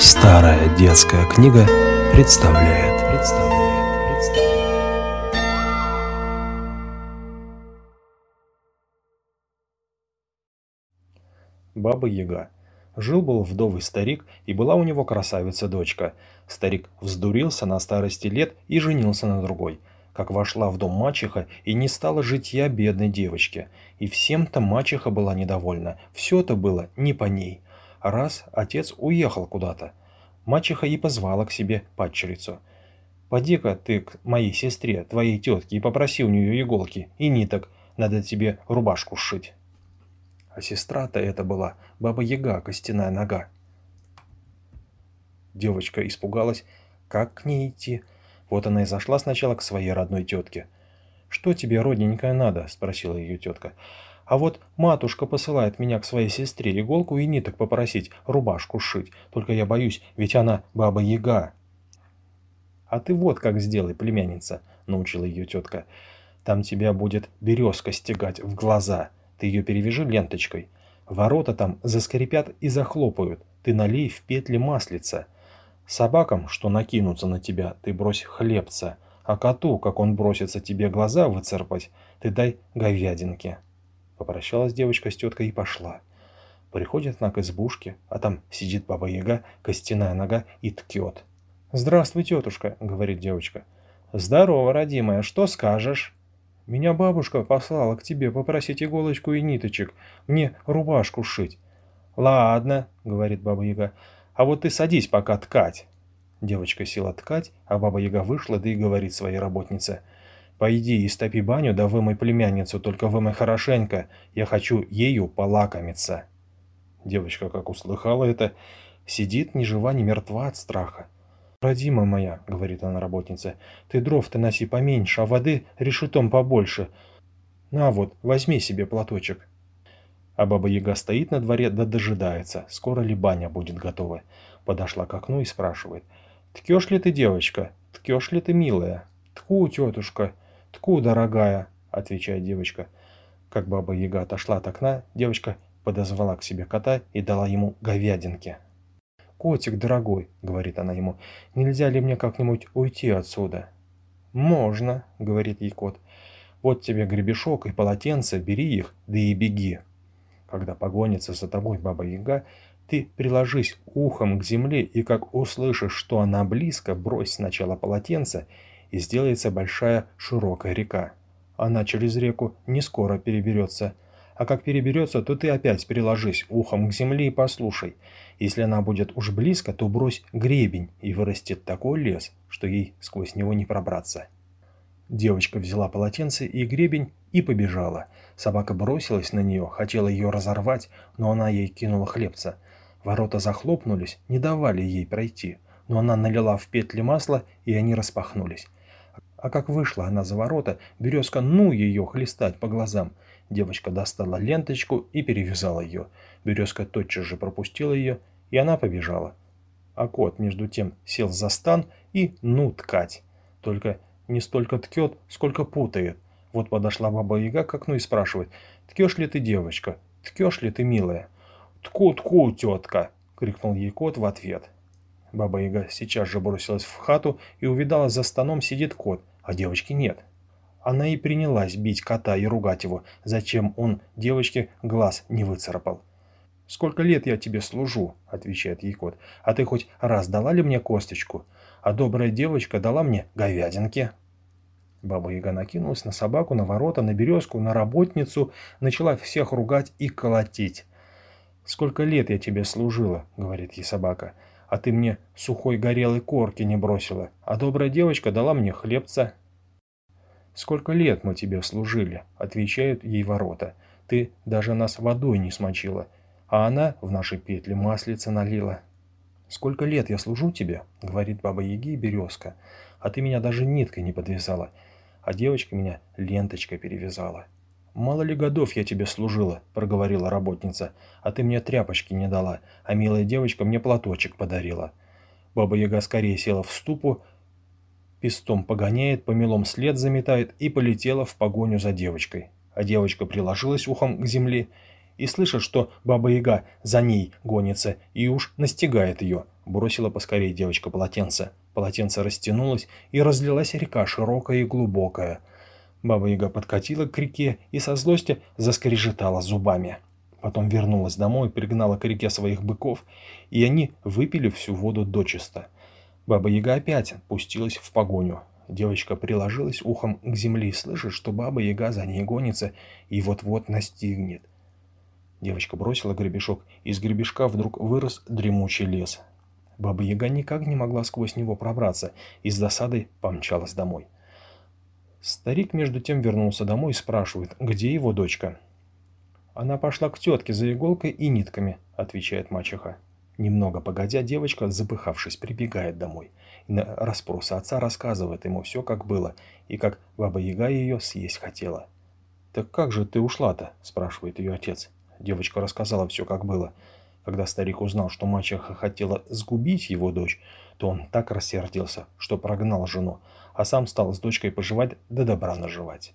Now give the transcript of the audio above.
Старая детская книга представляет. представляет, представляет. Баба-яга. Жил-был вдовый старик, и была у него красавица-дочка. Старик вздурился на старости лет и женился на другой. Как вошла в дом мачеха, и не стала житья бедной девочки. И всем-то мачеха была недовольна, все-то было не по ней. Раз отец уехал куда-то. Мачеха и позвала к себе падчерицу. «Поди-ка ты к моей сестре, твоей тетке, и попроси у нее иголки и ниток, надо тебе рубашку сшить». А сестра-то это была баба-яга, костяная нога. Девочка испугалась, как к ней идти. Вот она и зашла сначала к своей родной тетке. «Что тебе, родненькая, надо?» – спросила ее тетка. А вот матушка посылает меня к своей сестре иголку и ниток попросить, рубашку сшить. Только я боюсь, ведь она баба-яга. А ты вот как сделай, племянница, научила ее тетка. Там тебя будет березка стегать в глаза. Ты ее перевяжи ленточкой. Ворота там заскрипят и захлопают. Ты налей в петли маслица. Собакам, что накинутся на тебя, ты брось хлебца. А коту, как он бросится тебе глаза выцарпать, ты дай говядинки. Попрощалась девочка с теткой и пошла. Приходит она к избушке, а там сидит баба-яга, костяная нога и ткет. «Здравствуй, тетушка», — говорит девочка. «Здорово, родимая, что скажешь?» «Меня бабушка послала к тебе попросить иголочку и ниточек, мне рубашку шить». «Ладно», — говорит баба-яга, — «а вот ты садись пока ткать». Девочка села ткать, а баба-яга вышла, да и говорит своей работнице — Пойди и стопи баню, да вымой племянницу, только вымой хорошенько, я хочу ею полакомиться». Девочка, как услыхала это, сидит ни жива, ни мертва от страха. «Родима моя», — говорит она работнице, — «ты дров-то носи поменьше, а воды решетом побольше. На вот, возьми себе платочек». А баба-яга стоит на дворе да дожидается, скоро ли баня будет готова. Подошла к окну и спрашивает, «Ткешь ли ты, девочка? Ткешь ли ты, милая?» «Тку, тетушка», «Тку, дорогая», — отвечает девочка. Как баба-яга отошла от окна, девочка подозвала к себе кота и дала ему говядинки. «Котик, дорогой», — говорит она ему, — «нельзя ли мне как-нибудь уйти отсюда?» «Можно», — говорит ей кот. «Вот тебе гребешок и полотенце, бери их, да и беги». Когда погонится за тобой баба-яга, ты приложись ухом к земле и как услышишь, что она близко, брось сначала полотенце и сделается большая широкая река. Она через реку не скоро переберется. А как переберется, то ты опять приложись ухом к земле и послушай. Если она будет уж близко, то брось гребень, и вырастет такой лес, что ей сквозь него не пробраться. Девочка взяла полотенце и гребень и побежала. Собака бросилась на нее, хотела ее разорвать, но она ей кинула хлебца. Ворота захлопнулись, не давали ей пройти, но она налила в петли масла, и они распахнулись. А как вышла она за ворота, березка ну ее хлестать по глазам. Девочка достала ленточку и перевязала ее. Березка тотчас же пропустила ее, и она побежала. А кот, между тем, сел за стан и ну ткать. Только не столько ткет, сколько путает. Вот подошла баба-яга к окну и спрашивает, «Ткешь ли ты, девочка? Ткешь ли ты, милая?» «Тку-тку, тетка!» — крикнул ей кот в ответ. Баба-яга сейчас же бросилась в хату и увидала за станом сидит кот, а девочки нет. Она и принялась бить кота и ругать его, зачем он девочке глаз не выцарапал. «Сколько лет я тебе служу?» – отвечает ей кот. «А ты хоть раз дала ли мне косточку? А добрая девочка дала мне говядинки». Баба-яга накинулась на собаку, на ворота, на березку, на работницу, начала всех ругать и колотить. «Сколько лет я тебе служила?» – говорит ей собака а ты мне сухой горелой корки не бросила, а добрая девочка дала мне хлебца». «Сколько лет мы тебе служили?» – отвечают ей ворота. «Ты даже нас водой не смочила, а она в наши петли маслица налила». «Сколько лет я служу тебе?» – говорит баба Яги и березка. «А ты меня даже ниткой не подвязала, а девочка меня ленточкой перевязала». «Мало ли годов я тебе служила», — проговорила работница, — «а ты мне тряпочки не дала, а милая девочка мне платочек подарила». Баба-яга скорее села в ступу, пестом погоняет, помелом след заметает и полетела в погоню за девочкой. А девочка приложилась ухом к земле и слышит, что Баба-яга за ней гонится и уж настигает ее. Бросила поскорее девочка полотенце. Полотенце растянулось, и разлилась река, широкая и глубокая. Баба-яга подкатила к реке и со злости заскрежетала зубами. Потом вернулась домой, пригнала к реке своих быков, и они выпили всю воду дочисто. Баба-яга опять пустилась в погоню. Девочка приложилась ухом к земле и слышит, что баба-яга за ней гонится и вот-вот настигнет. Девочка бросила гребешок, и из гребешка вдруг вырос дремучий лес. Баба-яга никак не могла сквозь него пробраться и с досадой помчалась домой. Старик между тем вернулся домой и спрашивает, где его дочка. «Она пошла к тетке за иголкой и нитками», — отвечает мачеха. Немного погодя, девочка, запыхавшись, прибегает домой. И на расспросы отца рассказывает ему все, как было, и как баба-яга ее съесть хотела. «Так как же ты ушла-то?» – спрашивает ее отец. Девочка рассказала все, как было. Когда старик узнал, что мачеха хотела сгубить его дочь, то он так рассердился, что прогнал жену, а сам стал с дочкой поживать да добра наживать.